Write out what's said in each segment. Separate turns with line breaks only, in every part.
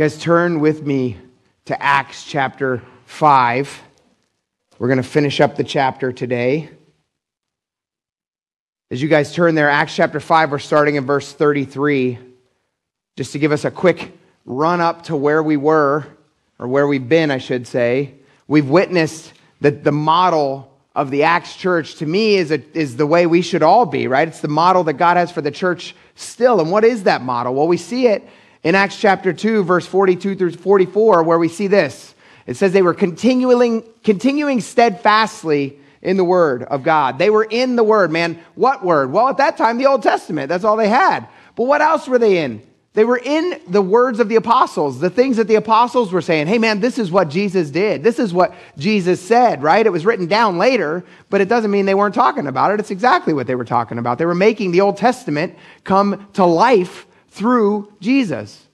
You guys turn with me to Acts chapter 5. We're going to finish up the chapter today. As you guys turn there, Acts chapter 5, we're starting in verse 33. Just to give us a quick run up to where we were, or where we've been, I should say. We've witnessed that the model of the Acts church, to me, is, a, is the way we should all be, right? It's the model that God has for the church still. And what is that model? Well, we see it in Acts chapter 2, verse 42 through 44, where we see this. It says they were continuing, continuing steadfastly in the Word of God. They were in the Word, man. What Word? Well, at that time, the Old Testament. That's all they had. But what else were they in? They were in the words of the apostles, the things that the apostles were saying. Hey, man, this is what Jesus did. This is what Jesus said, right? It was written down later, but it doesn't mean they weren't talking about it. It's exactly what they were talking about. They were making the Old Testament come to life through Jesus.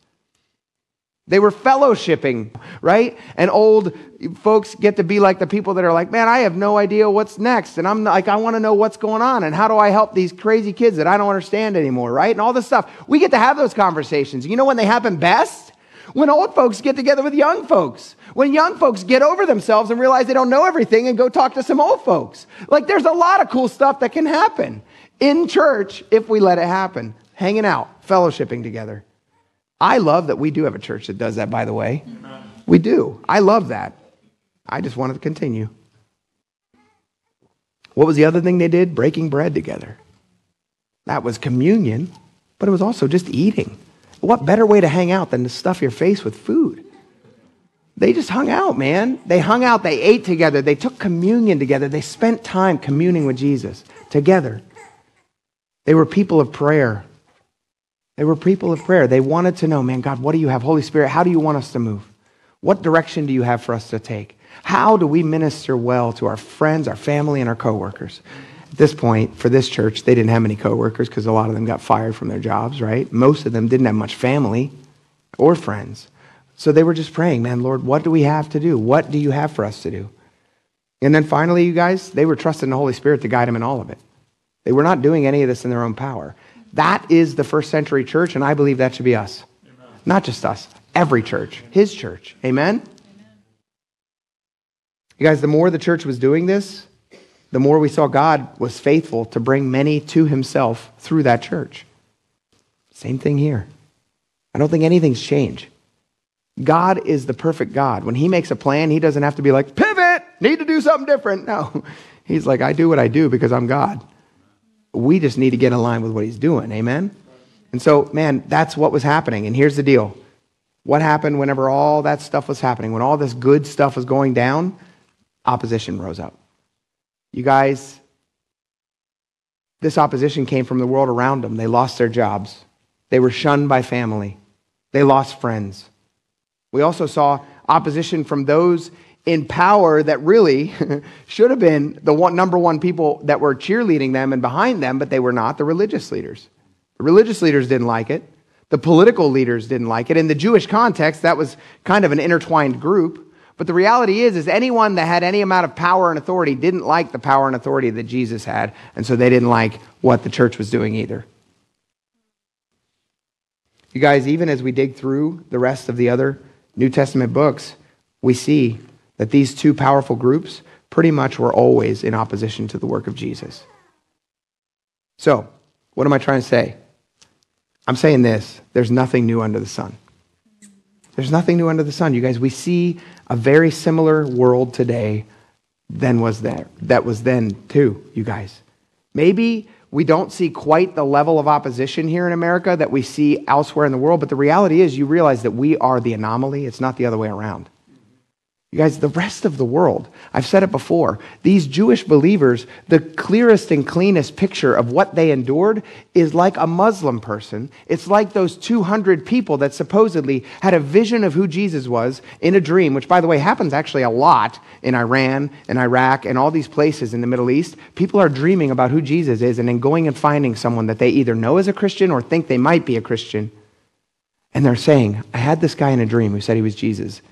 They were fellowshipping, right? And old folks get to be like the people that are like, man, I have no idea what's next. And I'm like, I want to know what's going on. And how do I help these crazy kids that I don't understand anymore, right? And all this stuff. We get to have those conversations. You know when they happen best? When old folks get together with young folks. When young folks get over themselves and realize they don't know everything and go talk to some old folks. Like there's a lot of cool stuff that can happen in church if we let it happen. Hanging out, fellowshipping together. I love that we do have a church that does that, by the way. We do. I love that. I just wanted to continue. What was the other thing they did? Breaking bread together. That was communion, but it was also just eating. What better way to hang out than to stuff your face with food? They just hung out, man. They hung out, they ate together, they took communion together, they spent time communing with Jesus together. They were people of prayer. They were people of prayer. They wanted to know, man, God, what do you have? Holy Spirit, how do you want us to move? What direction do you have for us to take? How do we minister well to our friends, our family, and our coworkers? At this point, for this church, they didn't have many coworkers because a lot of them got fired from their jobs, right? Most of them didn't have much family or friends. So they were just praying, man, Lord, what do we have to do? What do you have for us to do? And then finally, you guys, they were trusting the Holy Spirit to guide them in all of it. They were not doing any of this in their own power. That is the first century church, and I believe that should be us. Amen. Not just us, every church, his church. Amen? Amen? You guys, the more the church was doing this, the more we saw God was faithful to bring many to himself through that church. Same thing here. I don't think anything's changed. God is the perfect God. When he makes a plan, he doesn't have to be like, pivot, need to do something different. No. He's like, I do what I do because I'm God. We just need to get in line with what he's doing. Amen? And so, man, that's what was happening. And here's the deal what happened whenever all that stuff was happening? When all this good stuff was going down, opposition rose up. You guys, this opposition came from the world around them. They lost their jobs, they were shunned by family, they lost friends. We also saw opposition from those in power that really should have been the one, number one people that were cheerleading them and behind them, but they were not the religious leaders. The religious leaders didn't like it. The political leaders didn't like it. In the Jewish context, that was kind of an intertwined group. But the reality is, is anyone that had any amount of power and authority didn't like the power and authority that Jesus had, and so they didn't like what the church was doing either. You guys, even as we dig through the rest of the other New Testament books, we see that these two powerful groups pretty much were always in opposition to the work of Jesus. So, what am I trying to say? I'm saying this there's nothing new under the sun. There's nothing new under the sun. You guys, we see a very similar world today than was there. That was then too, you guys. Maybe we don't see quite the level of opposition here in America that we see elsewhere in the world, but the reality is you realize that we are the anomaly. It's not the other way around. You guys, the rest of the world, I've said it before, these Jewish believers, the clearest and cleanest picture of what they endured is like a Muslim person. It's like those 200 people that supposedly had a vision of who Jesus was in a dream, which, by the way, happens actually a lot in Iran and Iraq and all these places in the Middle East. People are dreaming about who Jesus is and then going and finding someone that they either know as a Christian or think they might be a Christian. And they're saying, I had this guy in a dream who said he was Jesus.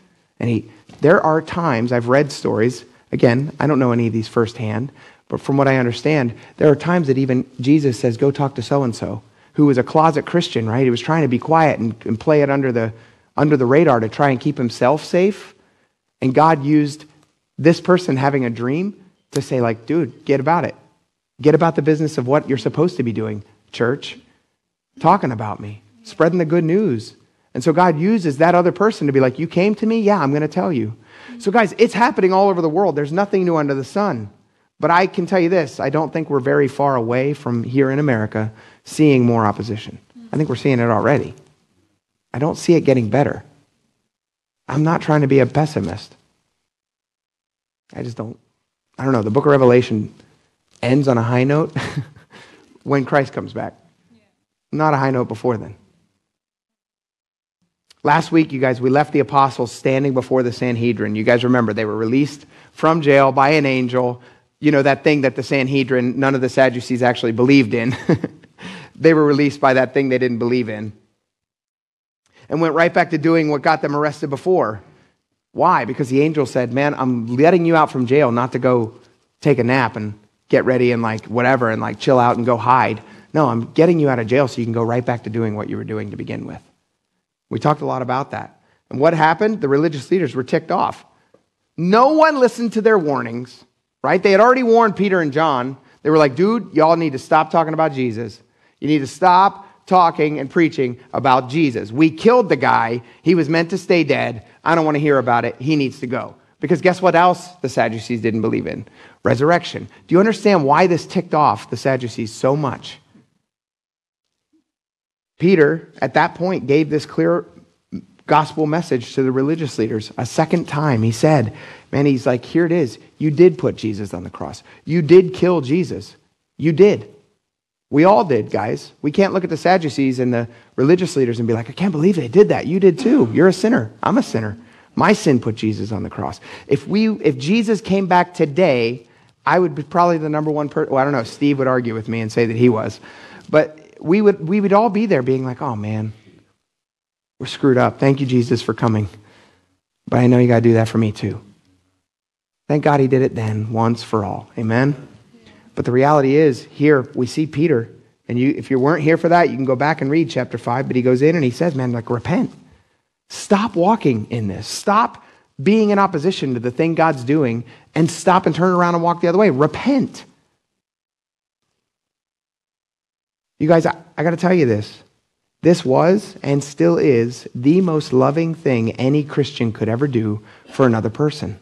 And he, there are times, I've read stories, again, I don't know any of these firsthand, but from what I understand, there are times that even Jesus says, go talk to so and so, who was a closet Christian, right? He was trying to be quiet and, and play it under the, under the radar to try and keep himself safe. And God used this person having a dream to say, like, dude, get about it. Get about the business of what you're supposed to be doing, church. Talking about me, spreading the good news. And so God uses that other person to be like, You came to me? Yeah, I'm going to tell you. So, guys, it's happening all over the world. There's nothing new under the sun. But I can tell you this I don't think we're very far away from here in America seeing more opposition. I think we're seeing it already. I don't see it getting better. I'm not trying to be a pessimist. I just don't. I don't know. The book of Revelation ends on a high note when Christ comes back, not a high note before then. Last week, you guys, we left the apostles standing before the Sanhedrin. You guys remember they were released from jail by an angel. You know, that thing that the Sanhedrin, none of the Sadducees actually believed in. they were released by that thing they didn't believe in. And went right back to doing what got them arrested before. Why? Because the angel said, Man, I'm letting you out from jail not to go take a nap and get ready and like whatever and like chill out and go hide. No, I'm getting you out of jail so you can go right back to doing what you were doing to begin with. We talked a lot about that. And what happened? The religious leaders were ticked off. No one listened to their warnings, right? They had already warned Peter and John. They were like, dude, y'all need to stop talking about Jesus. You need to stop talking and preaching about Jesus. We killed the guy. He was meant to stay dead. I don't want to hear about it. He needs to go. Because guess what else the Sadducees didn't believe in? Resurrection. Do you understand why this ticked off the Sadducees so much? Peter, at that point, gave this clear gospel message to the religious leaders a second time. He said, Man, he's like, here it is. You did put Jesus on the cross. You did kill Jesus. You did. We all did, guys. We can't look at the Sadducees and the religious leaders and be like, I can't believe they did that. You did too. You're a sinner. I'm a sinner. My sin put Jesus on the cross. If we if Jesus came back today, I would be probably the number one person. Well, I don't know. Steve would argue with me and say that he was. But we would, we would all be there being like, oh man, we're screwed up. Thank you, Jesus, for coming. But I know you got to do that for me too. Thank God he did it then, once for all. Amen? But the reality is, here we see Peter. And you, if you weren't here for that, you can go back and read chapter 5. But he goes in and he says, man, like, repent. Stop walking in this. Stop being in opposition to the thing God's doing and stop and turn around and walk the other way. Repent. You guys, I, I got to tell you this. This was and still is the most loving thing any Christian could ever do for another person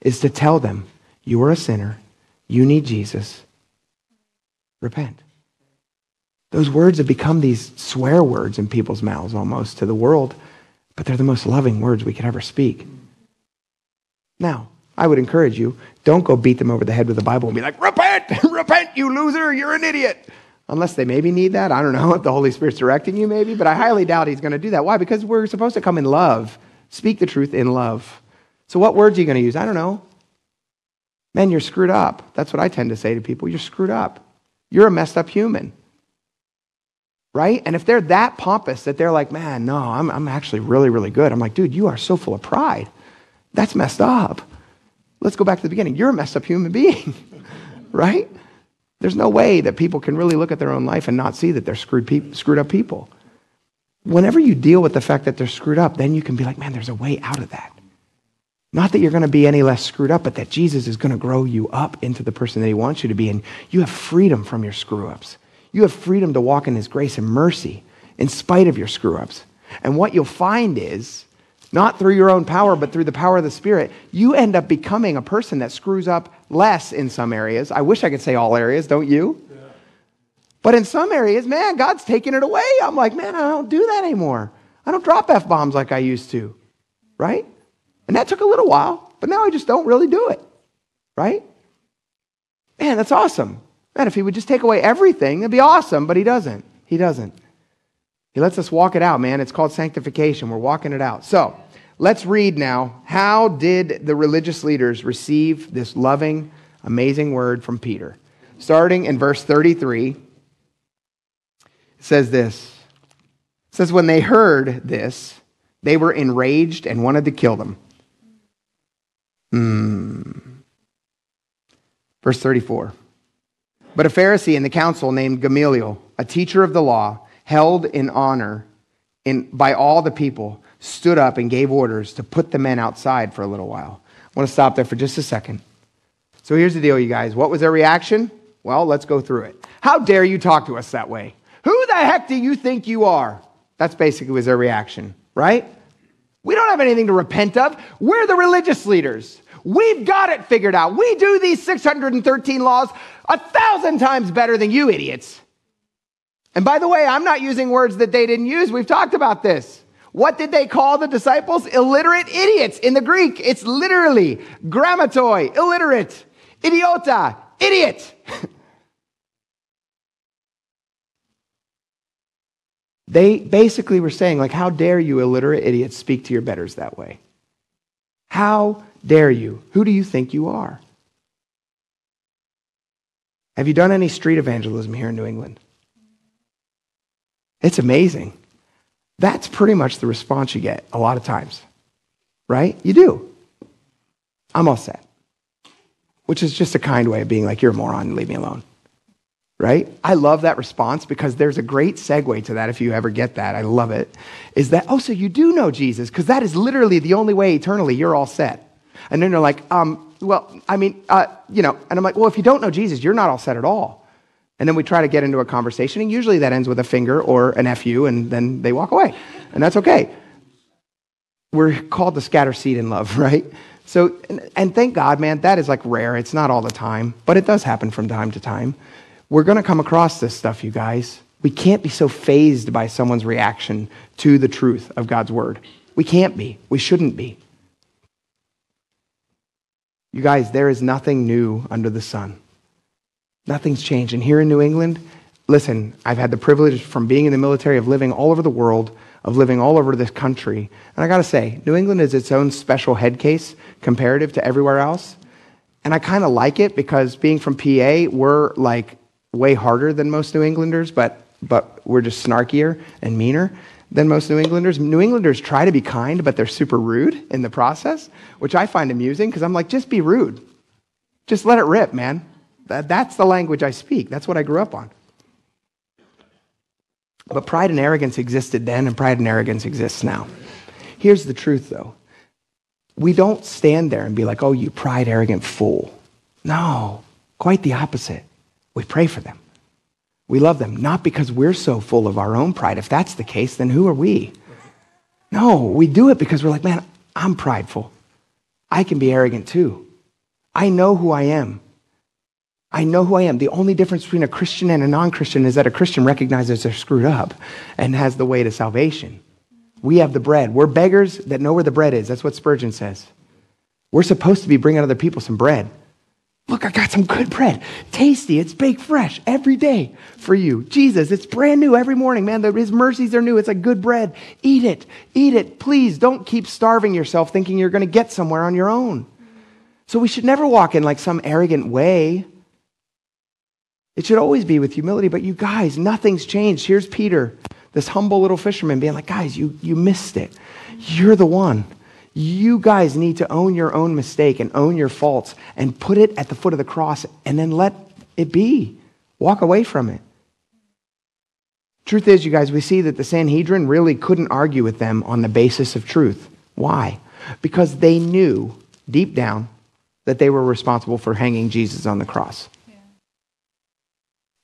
is to tell them, you are a sinner, you need Jesus, repent. Those words have become these swear words in people's mouths almost to the world, but they're the most loving words we could ever speak. Now, I would encourage you, don't go beat them over the head with the Bible and be like, repent, repent, you loser, you're an idiot unless they maybe need that. I don't know if the Holy Spirit's directing you, maybe, but I highly doubt he's going to do that. Why? Because we're supposed to come in love, speak the truth in love. So, what words are you going to use? I don't know. Man, you're screwed up. That's what I tend to say to people. You're screwed up. You're a messed up human. Right? And if they're that pompous that they're like, man, no, I'm, I'm actually really, really good. I'm like, dude, you are so full of pride. That's messed up. Let's go back to the beginning. You're a messed up human being. right? There's no way that people can really look at their own life and not see that they're screwed, pe- screwed up people. Whenever you deal with the fact that they're screwed up, then you can be like, man, there's a way out of that. Not that you're going to be any less screwed up, but that Jesus is going to grow you up into the person that he wants you to be. And you have freedom from your screw ups. You have freedom to walk in his grace and mercy in spite of your screw ups. And what you'll find is not through your own power, but through the power of the Spirit, you end up becoming a person that screws up less in some areas. I wish I could say all areas, don't you? Yeah. But in some areas, man, God's taking it away. I'm like, man, I don't do that anymore. I don't drop F bombs like I used to, right? And that took a little while, but now I just don't really do it, right? Man, that's awesome. Man, if he would just take away everything, it'd be awesome, but he doesn't. He doesn't. He lets us walk it out, man. It's called sanctification. We're walking it out. So let's read now. How did the religious leaders receive this loving, amazing word from Peter? Starting in verse 33, it says this. It says, When they heard this, they were enraged and wanted to kill them. Hmm. Verse 34. But a Pharisee in the council named Gamaliel, a teacher of the law, held in honor in, by all the people, stood up and gave orders to put the men outside for a little while. I want to stop there for just a second. So here's the deal, you guys. What was their reaction? Well, let's go through it. How dare you talk to us that way? Who the heck do you think you are? That's basically was their reaction, right? We don't have anything to repent of. We're the religious leaders. We've got it figured out. We do these 613 laws a thousand times better than you idiots. And by the way, I'm not using words that they didn't use. We've talked about this. What did they call the disciples? Illiterate idiots. In the Greek, it's literally grammatoi, illiterate, idiota, idiot. they basically were saying, like, how dare you, illiterate idiots, speak to your betters that way? How dare you? Who do you think you are? Have you done any street evangelism here in New England? It's amazing. That's pretty much the response you get a lot of times, right? You do. I'm all set. Which is just a kind way of being like, you're a moron, leave me alone. Right? I love that response because there's a great segue to that if you ever get that. I love it. Is that, oh, so you do know Jesus? Because that is literally the only way eternally you're all set. And then they're like, um, well, I mean, uh, you know, and I'm like, well, if you don't know Jesus, you're not all set at all. And then we try to get into a conversation, and usually that ends with a finger or an FU, and then they walk away. And that's okay. We're called to scatter seed in love, right? So, and, and thank God, man, that is like rare. It's not all the time, but it does happen from time to time. We're going to come across this stuff, you guys. We can't be so fazed by someone's reaction to the truth of God's word. We can't be. We shouldn't be. You guys, there is nothing new under the sun. Nothing's changed. And here in New England, listen, I've had the privilege from being in the military of living all over the world, of living all over this country. And I got to say, New England is its own special head case comparative to everywhere else. And I kind of like it because being from PA, we're like way harder than most New Englanders, but, but we're just snarkier and meaner than most New Englanders. New Englanders try to be kind, but they're super rude in the process, which I find amusing because I'm like, just be rude. Just let it rip, man. That, that's the language I speak. That's what I grew up on. But pride and arrogance existed then, and pride and arrogance exists now. Here's the truth, though. We don't stand there and be like, oh, you pride, arrogant fool. No, quite the opposite. We pray for them. We love them, not because we're so full of our own pride. If that's the case, then who are we? No, we do it because we're like, man, I'm prideful. I can be arrogant too. I know who I am. I know who I am. The only difference between a Christian and a non Christian is that a Christian recognizes they're screwed up and has the way to salvation. We have the bread. We're beggars that know where the bread is. That's what Spurgeon says. We're supposed to be bringing other people some bread. Look, I got some good bread. Tasty. It's baked fresh every day for you. Jesus, it's brand new every morning, man. His mercies are new. It's like good bread. Eat it. Eat it. Please don't keep starving yourself thinking you're going to get somewhere on your own. So we should never walk in like some arrogant way. It should always be with humility. But you guys, nothing's changed. Here's Peter, this humble little fisherman, being like, guys, you, you missed it. You're the one. You guys need to own your own mistake and own your faults and put it at the foot of the cross and then let it be. Walk away from it. Truth is, you guys, we see that the Sanhedrin really couldn't argue with them on the basis of truth. Why? Because they knew deep down that they were responsible for hanging Jesus on the cross.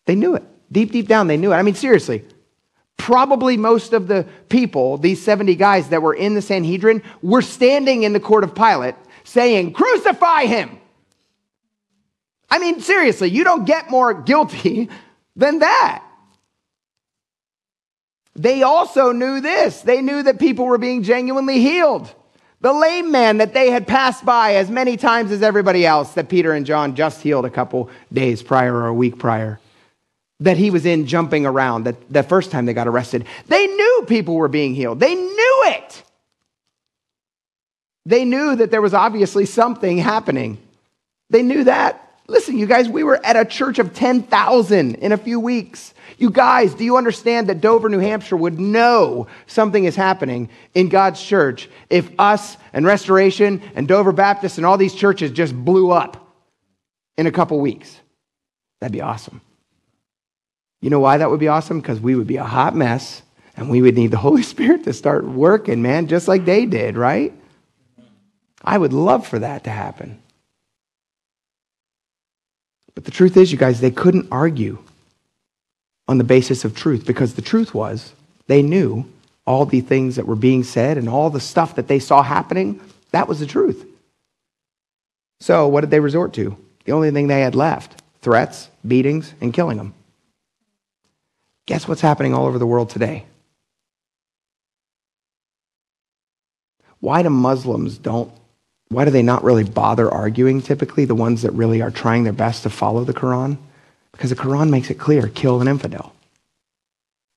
They knew it. Deep, deep down, they knew it. I mean, seriously, probably most of the people, these 70 guys that were in the Sanhedrin, were standing in the court of Pilate saying, Crucify him! I mean, seriously, you don't get more guilty than that. They also knew this. They knew that people were being genuinely healed. The lame man that they had passed by as many times as everybody else that Peter and John just healed a couple days prior or a week prior that he was in jumping around that the first time they got arrested. They knew people were being healed. They knew it. They knew that there was obviously something happening. They knew that. Listen, you guys, we were at a church of 10,000 in a few weeks. You guys, do you understand that Dover, New Hampshire would know something is happening in God's church if us and Restoration and Dover Baptist and all these churches just blew up in a couple weeks? That'd be awesome. You know why that would be awesome? Because we would be a hot mess And we would need the Holy Spirit to start working, man, just like they did, right? I would love for that to happen. But the truth is, you guys, they couldn't argue on the basis of truth because the truth was they knew all the things that were being said and all the stuff that they saw happening, that was the truth. So, what did they resort to? The only thing they had left threats, beatings, and killing them. Guess what's happening all over the world today? Why do Muslims don't why do they not really bother arguing typically the ones that really are trying their best to follow the Quran? Because the Quran makes it clear, kill an infidel.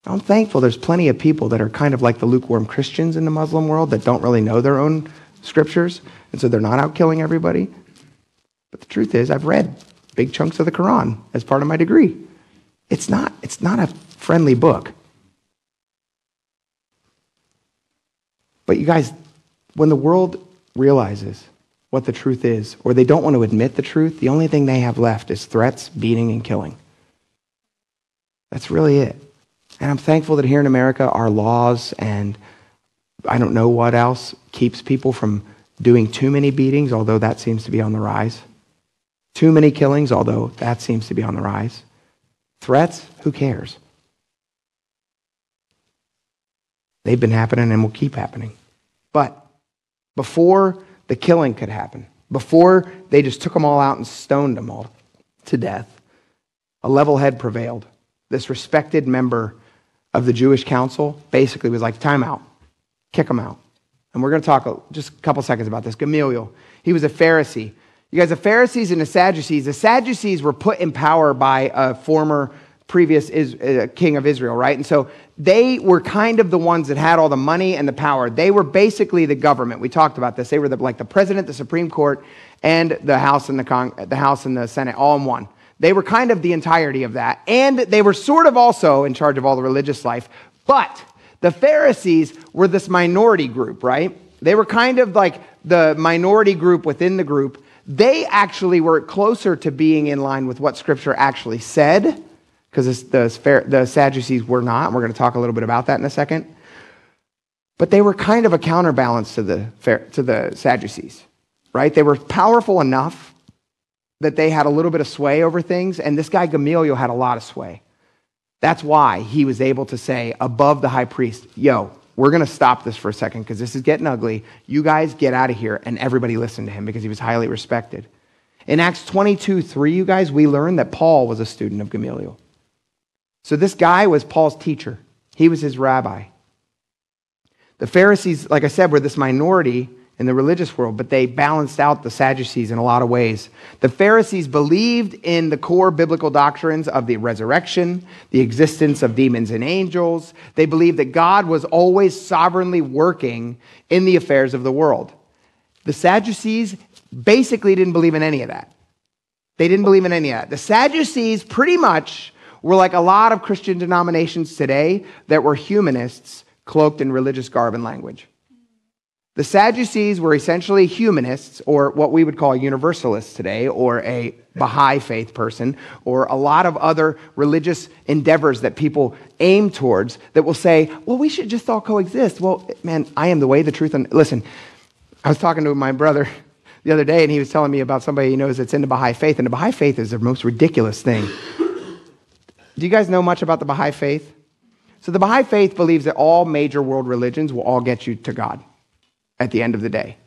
I'm thankful there's plenty of people that are kind of like the lukewarm Christians in the Muslim world that don't really know their own scriptures, and so they're not out killing everybody. But the truth is, I've read big chunks of the Quran as part of my degree. It's not, it's not a friendly book. But you guys, when the world realizes what the truth is, or they don't want to admit the truth, the only thing they have left is threats, beating, and killing. That's really it. And I'm thankful that here in America, our laws and I don't know what else keeps people from doing too many beatings, although that seems to be on the rise. Too many killings, although that seems to be on the rise. Threats, who cares? They've been happening and will keep happening. But before the killing could happen, before they just took them all out and stoned them all to death, a level head prevailed. This respected member of the Jewish council basically was like, time out, kick them out. And we're going to talk just a couple seconds about this. Gamaliel, he was a Pharisee. You guys, the Pharisees and the Sadducees, the Sadducees were put in power by a former previous uh, king of Israel, right? And so they were kind of the ones that had all the money and the power. They were basically the government. We talked about this. They were the, like the president, the Supreme Court, and the House and the, Con- the House and the Senate all in one. They were kind of the entirety of that. And they were sort of also in charge of all the religious life. But the Pharisees were this minority group, right? They were kind of like the minority group within the group they actually were closer to being in line with what Scripture actually said, because the, the Sadducees were not. And We're going to talk a little bit about that in a second. But they were kind of a counterbalance to the, to the Sadducees, right? They were powerful enough that they had a little bit of sway over things, and this guy Gamaliel had a lot of sway. That's why he was able to say above the high priest, Yo, we're going to stop this for a second because this is getting ugly. You guys get out of here. And everybody listened to him because he was highly respected. In Acts 22 3, you guys, we learned that Paul was a student of Gamaliel. So this guy was Paul's teacher, he was his rabbi. The Pharisees, like I said, were this minority in the religious world, but they balanced out the Sadducees in a lot of ways. The Pharisees believed in the core biblical doctrines of the resurrection, the existence of demons and angels. They believed that God was always sovereignly working in the affairs of the world. The Sadducees basically didn't believe in any of that. They didn't believe in any of that. The Sadducees pretty much were like a lot of Christian denominations today that were humanists cloaked in religious garb and language. The Sadducees were essentially humanists, or what we would call universalists today, or a Baha'i faith person, or a lot of other religious endeavors that people aim towards that will say, well, we should just all coexist. Well, man, I am the way, the truth, and listen, I was talking to my brother the other day, and he was telling me about somebody he knows that's in the Baha'i faith, and the Baha'i faith is the most ridiculous thing. Do you guys know much about the Baha'i faith? So, the Baha'i faith believes that all major world religions will all get you to God at the end of the day.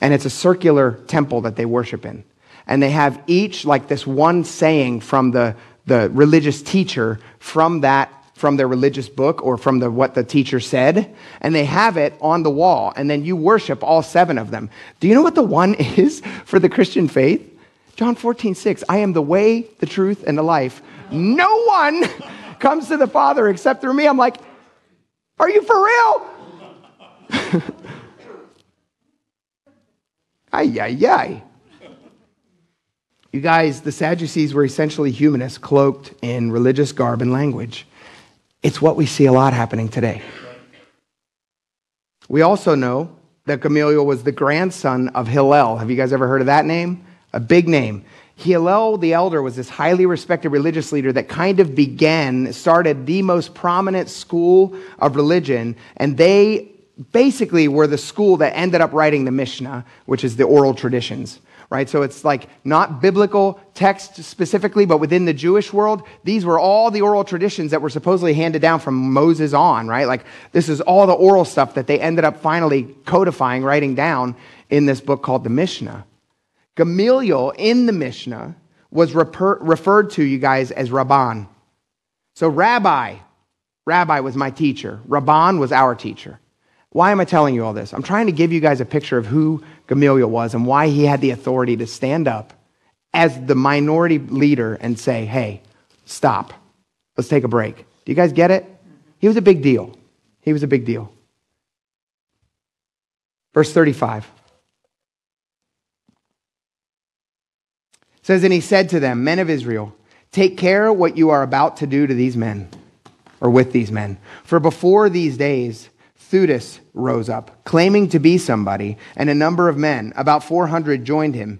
And it's a circular temple that they worship in. And they have each like this one saying from the, the religious teacher from that from their religious book or from the, what the teacher said, and they have it on the wall, and then you worship all seven of them. Do you know what the one is for the Christian faith? John 14, 6. I am the way, the truth, and the life. No one comes to the Father except through me. I'm like, are you for real? Ay, ay, ay. You guys, the Sadducees were essentially humanists cloaked in religious garb and language. It's what we see a lot happening today. We also know that Gamaliel was the grandson of Hillel. Have you guys ever heard of that name? A big name. Hillel the elder was this highly respected religious leader that kind of began, started the most prominent school of religion, and they basically were the school that ended up writing the Mishnah, which is the oral traditions right? So it's like not biblical text specifically, but within the Jewish world, these were all the oral traditions that were supposedly handed down from Moses on, right? Like this is all the oral stuff that they ended up finally codifying, writing down in this book called the Mishnah. Gamaliel in the Mishnah was refer- referred to, you guys, as Rabban. So rabbi, rabbi was my teacher. Rabban was our teacher. Why am I telling you all this? I'm trying to give you guys a picture of who Gamaliel was and why he had the authority to stand up as the minority leader and say, hey, stop. Let's take a break. Do you guys get it? He was a big deal. He was a big deal. Verse 35 says, And he said to them, Men of Israel, take care what you are about to do to these men, or with these men. For before these days, Theudas rose up, claiming to be somebody, and a number of men, about 400, joined him.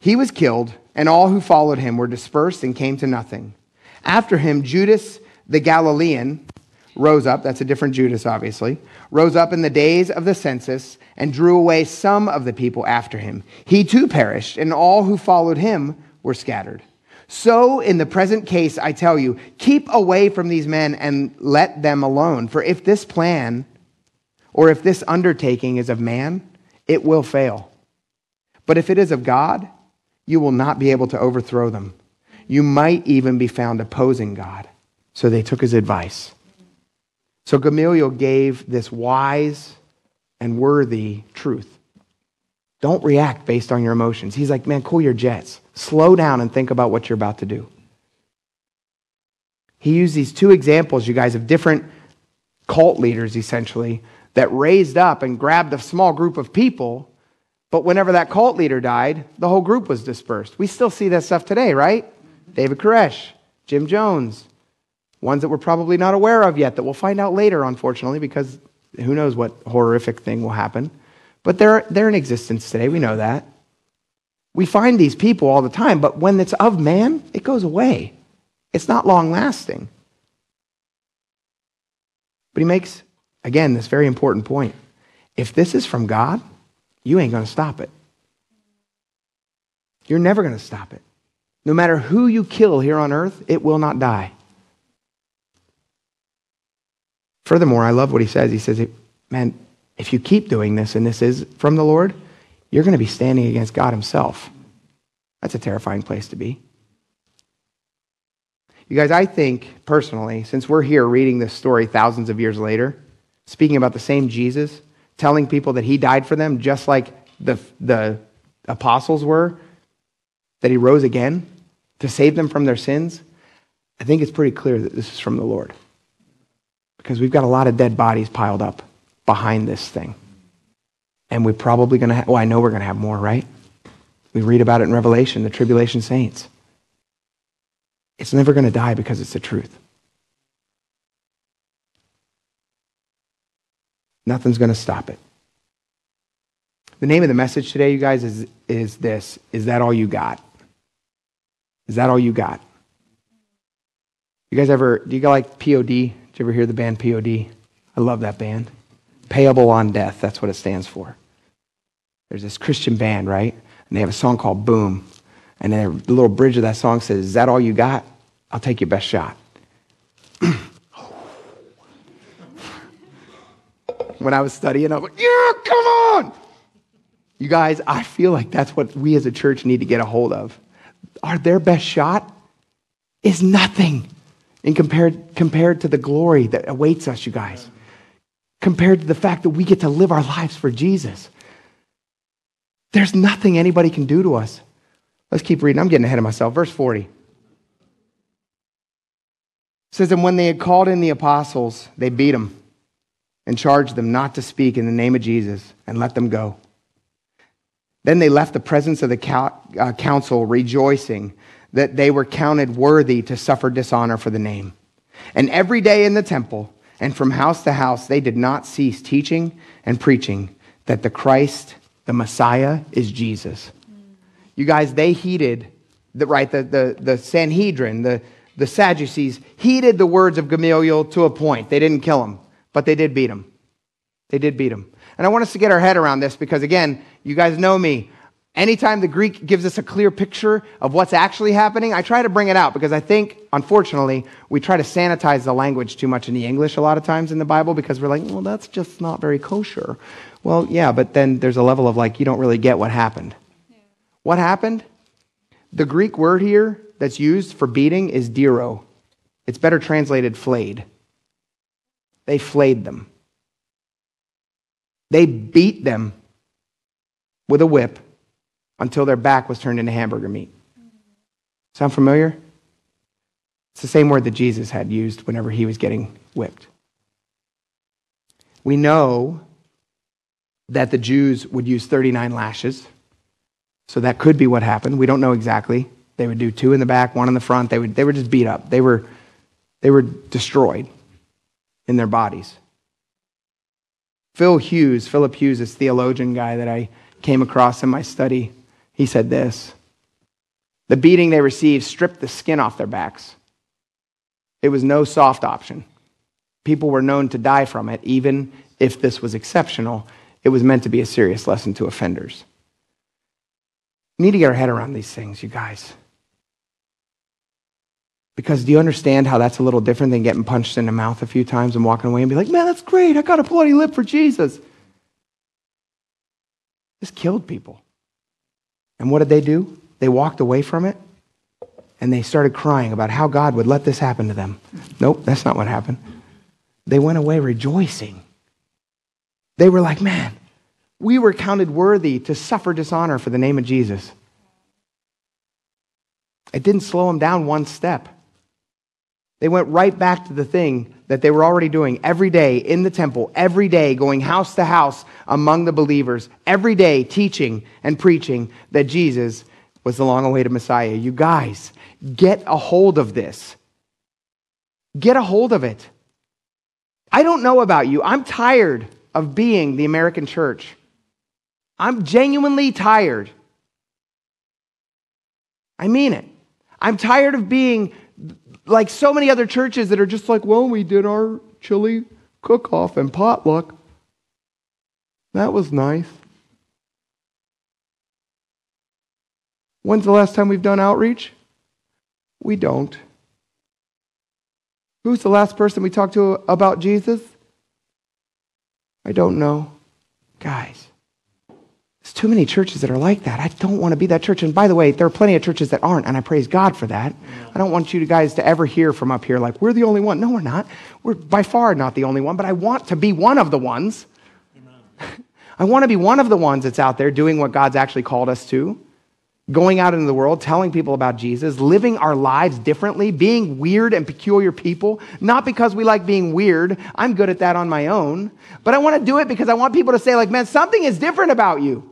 He was killed, and all who followed him were dispersed and came to nothing. After him, Judas the Galilean rose up, that's a different Judas, obviously, rose up in the days of the census and drew away some of the people after him. He too perished, and all who followed him were scattered. So, in the present case, I tell you, keep away from these men and let them alone. For if this plan or if this undertaking is of man, it will fail. But if it is of God, you will not be able to overthrow them. You might even be found opposing God. So they took his advice. So Gamaliel gave this wise and worthy truth. Don't react based on your emotions. He's like, man, cool your jets. Slow down and think about what you're about to do. He used these two examples, you guys, of different cult leaders, essentially, that raised up and grabbed a small group of people, but whenever that cult leader died, the whole group was dispersed. We still see that stuff today, right? David Koresh, Jim Jones, ones that we're probably not aware of yet that we'll find out later, unfortunately, because who knows what horrific thing will happen. But they're, they're in existence today. We know that. We find these people all the time, but when it's of man, it goes away. It's not long lasting. But he makes Again, this very important point. If this is from God, you ain't going to stop it. You're never going to stop it. No matter who you kill here on earth, it will not die. Furthermore, I love what he says. He says, Man, if you keep doing this and this is from the Lord, you're going to be standing against God Himself. That's a terrifying place to be. You guys, I think personally, since we're here reading this story thousands of years later, speaking about the same Jesus, telling people that he died for them just like the, the apostles were, that he rose again to save them from their sins, I think it's pretty clear that this is from the Lord. Because we've got a lot of dead bodies piled up behind this thing. And we're probably going to have, well, I know we're going to have more, right? We read about it in Revelation, the tribulation saints. It's never going to die because it's the truth. Nothing's going to stop it. The name of the message today, you guys, is, is this Is that all you got? Is that all you got? You guys ever, do you guys like POD? Did you ever hear the band POD? I love that band. Payable on Death, that's what it stands for. There's this Christian band, right? And they have a song called Boom. And then the little bridge of that song says, Is that all you got? I'll take your best shot. when I was studying. I was like, yeah, come on. You guys, I feel like that's what we as a church need to get a hold of. Our their best shot is nothing in compared, compared to the glory that awaits us, you guys. Compared to the fact that we get to live our lives for Jesus. There's nothing anybody can do to us. Let's keep reading. I'm getting ahead of myself. Verse 40 says, And when they had called in the apostles, they beat them and charged them not to speak in the name of Jesus and let them go. Then they left the presence of the uh, council rejoicing that they were counted worthy to suffer dishonor for the name. And every day in the temple and from house to house, they did not cease teaching and preaching that the Christ, the Messiah, is Jesus. You guys, they heeded the, right, the, the, the Sanhedrin, the, the Sadducees, heeded the words of Gamaliel to a point. They didn't kill him, but they did beat him. They did beat him. And I want us to get our head around this because, again, you guys know me. Anytime the Greek gives us a clear picture of what's actually happening, I try to bring it out because I think, unfortunately, we try to sanitize the language too much in the English a lot of times in the Bible because we're like, well, that's just not very kosher. Well, yeah, but then there's a level of like, you don't really get what happened. Yeah. What happened? The Greek word here that's used for beating is diro. It's better translated flayed. They flayed them. They beat them with a whip until their back was turned into hamburger meat. Sound familiar? It's the same word that Jesus had used whenever he was getting whipped. We know that the Jews would use 39 lashes. So that could be what happened. We don't know exactly. They would do two in the back, one in the front. They, would, they were just beat up. They were, they were destroyed in their bodies. Phil Hughes, Philip Hughes, this theologian guy that I came across in my study, he said this The beating they received stripped the skin off their backs. It was no soft option. People were known to die from it, even if this was exceptional. It was meant to be a serious lesson to offenders. We need to get our head around these things, you guys. Because do you understand how that's a little different than getting punched in the mouth a few times and walking away and be like, man, that's great. I got a bloody lip for Jesus. This killed people. And what did they do? They walked away from it and they started crying about how God would let this happen to them. Nope, that's not what happened. They went away rejoicing. They were like, man, we were counted worthy to suffer dishonor for the name of Jesus. It didn't slow them down one step. They went right back to the thing that they were already doing every day in the temple, every day going house to house among the believers, every day teaching and preaching that Jesus was the long awaited Messiah. You guys, get a hold of this. Get a hold of it. I don't know about you. I'm tired of being the American church. I'm genuinely tired. I mean it. I'm tired of being like so many other churches that are just like, well, we did our chili cook off and potluck. That was nice. When's the last time we've done outreach? We don't. Who's the last person we talked to about Jesus? I don't know. Guys, too many churches that are like that. I don't want to be that church. And by the way, there are plenty of churches that aren't, and I praise God for that. I don't want you guys to ever hear from up here like, we're the only one. No, we're not. We're by far not the only one, but I want to be one of the ones. I want to be one of the ones that's out there doing what God's actually called us to, going out into the world, telling people about Jesus, living our lives differently, being weird and peculiar people, not because we like being weird. I'm good at that on my own, but I want to do it because I want people to say, like, man, something is different about you.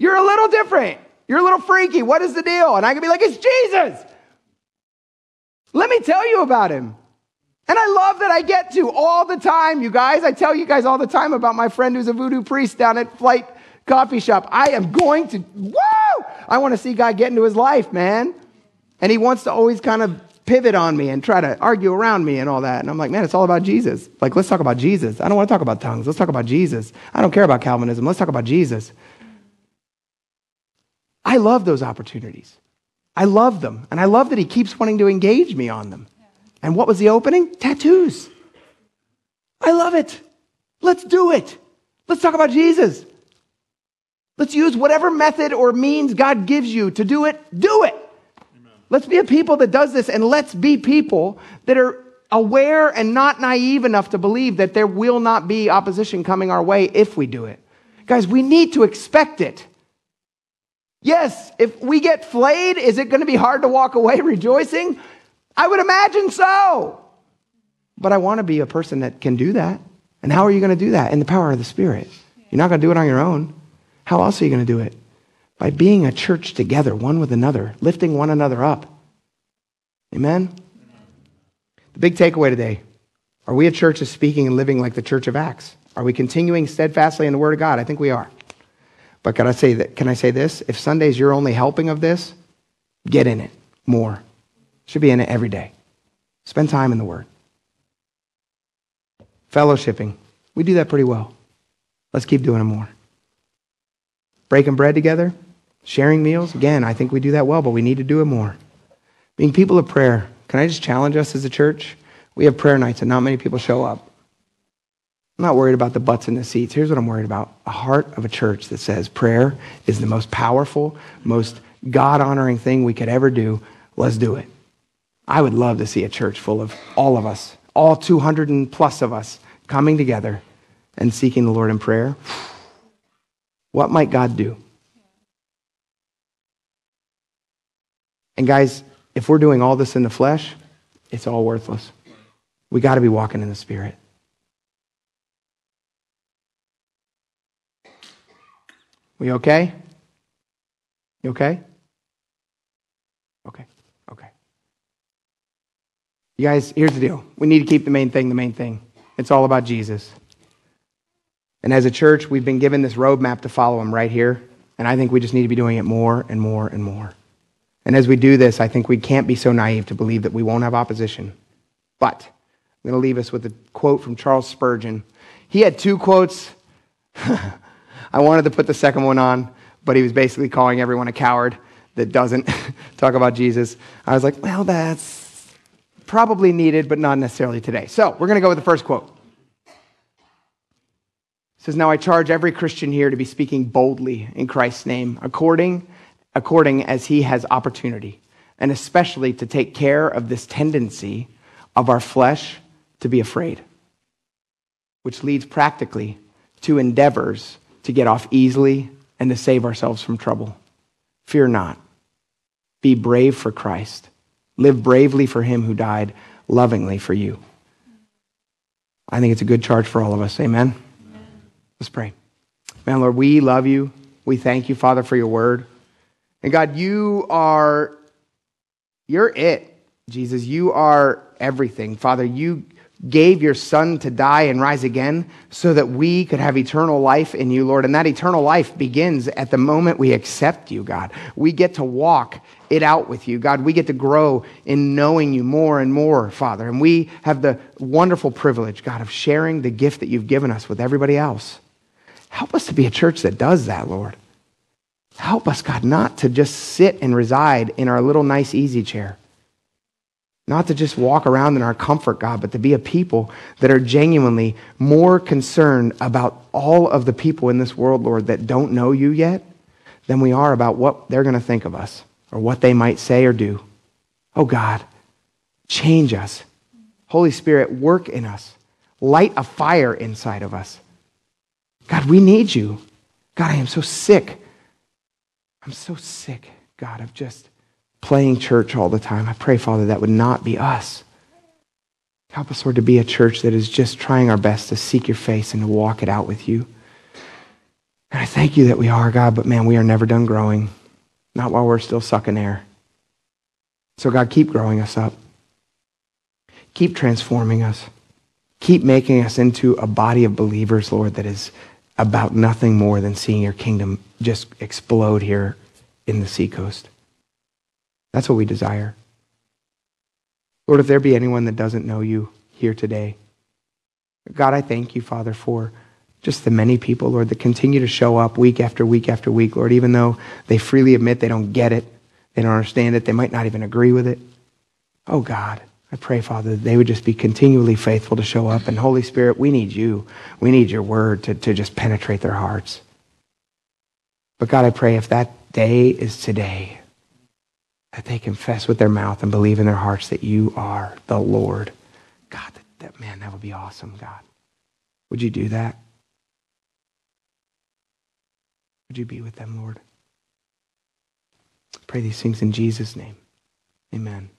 You're a little different. You're a little freaky. What is the deal? And I can be like, it's Jesus. Let me tell you about him. And I love that I get to all the time, you guys. I tell you guys all the time about my friend who's a voodoo priest down at Flight Coffee Shop. I am going to, whoa! I want to see God get into his life, man. And he wants to always kind of pivot on me and try to argue around me and all that. And I'm like, man, it's all about Jesus. Like, let's talk about Jesus. I don't want to talk about tongues. Let's talk about Jesus. I don't care about Calvinism. Let's talk about Jesus. I love those opportunities. I love them. And I love that he keeps wanting to engage me on them. And what was the opening? Tattoos. I love it. Let's do it. Let's talk about Jesus. Let's use whatever method or means God gives you to do it. Do it. Amen. Let's be a people that does this and let's be people that are aware and not naive enough to believe that there will not be opposition coming our way if we do it. Guys, we need to expect it. Yes, if we get flayed, is it going to be hard to walk away rejoicing? I would imagine so. But I want to be a person that can do that. And how are you going to do that? In the power of the Spirit. You're not going to do it on your own. How else are you going to do it? By being a church together, one with another, lifting one another up. Amen? The big takeaway today are we a church that's speaking and living like the church of Acts? Are we continuing steadfastly in the Word of God? I think we are. But can I say that? Can I say this? If Sunday's your only helping of this, get in it more. Should be in it every day. Spend time in the Word. Fellowshipping. We do that pretty well. Let's keep doing it more. Breaking bread together, sharing meals. Again, I think we do that well, but we need to do it more. Being people of prayer. Can I just challenge us as a church? We have prayer nights and not many people show up. I'm not worried about the butts in the seats. Here's what I'm worried about a heart of a church that says prayer is the most powerful, most God honoring thing we could ever do. Let's do it. I would love to see a church full of all of us, all 200 and plus of us, coming together and seeking the Lord in prayer. What might God do? And guys, if we're doing all this in the flesh, it's all worthless. We got to be walking in the Spirit. We okay? You okay? Okay. Okay. You guys, here's the deal. We need to keep the main thing the main thing. It's all about Jesus. And as a church, we've been given this roadmap to follow him right here. And I think we just need to be doing it more and more and more. And as we do this, I think we can't be so naive to believe that we won't have opposition. But I'm going to leave us with a quote from Charles Spurgeon. He had two quotes. I wanted to put the second one on, but he was basically calling everyone a coward that doesn't talk about Jesus. I was like, well, that's probably needed, but not necessarily today. So we're going to go with the first quote. It says, Now I charge every Christian here to be speaking boldly in Christ's name, according, according as he has opportunity, and especially to take care of this tendency of our flesh to be afraid, which leads practically to endeavors to get off easily and to save ourselves from trouble. Fear not. Be brave for Christ. Live bravely for him who died lovingly for you. I think it's a good charge for all of us. Amen. Amen. Let's pray. Man, Lord, we love you. We thank you, Father, for your word. And God, you are, you're it, Jesus. You are everything. Father, you gave your son to die and rise again so that we could have eternal life in you, Lord. And that eternal life begins at the moment we accept you, God. We get to walk it out with you, God. We get to grow in knowing you more and more, Father. And we have the wonderful privilege, God, of sharing the gift that you've given us with everybody else. Help us to be a church that does that, Lord. Help us, God, not to just sit and reside in our little nice easy chair not to just walk around in our comfort, God, but to be a people that are genuinely more concerned about all of the people in this world, Lord, that don't know you yet than we are about what they're going to think of us or what they might say or do. Oh, God, change us. Holy Spirit, work in us. Light a fire inside of us. God, we need you. God, I am so sick. I'm so sick, God, of just playing church all the time. I pray, Father, that would not be us. Help us, Lord, to be a church that is just trying our best to seek your face and to walk it out with you. And I thank you that we are, God, but man, we are never done growing. Not while we're still sucking air. So, God, keep growing us up. Keep transforming us. Keep making us into a body of believers, Lord, that is about nothing more than seeing your kingdom just explode here in the seacoast. That's what we desire. Lord, if there be anyone that doesn't know you here today, God, I thank you, Father, for just the many people, Lord, that continue to show up week after week after week, Lord, even though they freely admit they don't get it, they don't understand it, they might not even agree with it. Oh, God, I pray, Father, that they would just be continually faithful to show up. And Holy Spirit, we need you. We need your word to, to just penetrate their hearts. But God, I pray if that day is today, that they confess with their mouth and believe in their hearts that you are the Lord. God, that, that man, that would be awesome, God. Would you do that? Would you be with them, Lord? pray these things in Jesus' name. Amen.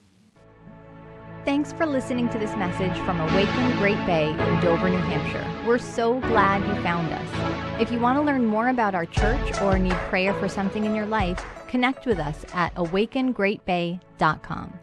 Thanks for listening to this message from Awaken Great Bay in Dover, New Hampshire. We're so glad you found us. If you want to learn more about our church or need prayer for something in your life, connect with us at awakengreatbay.com.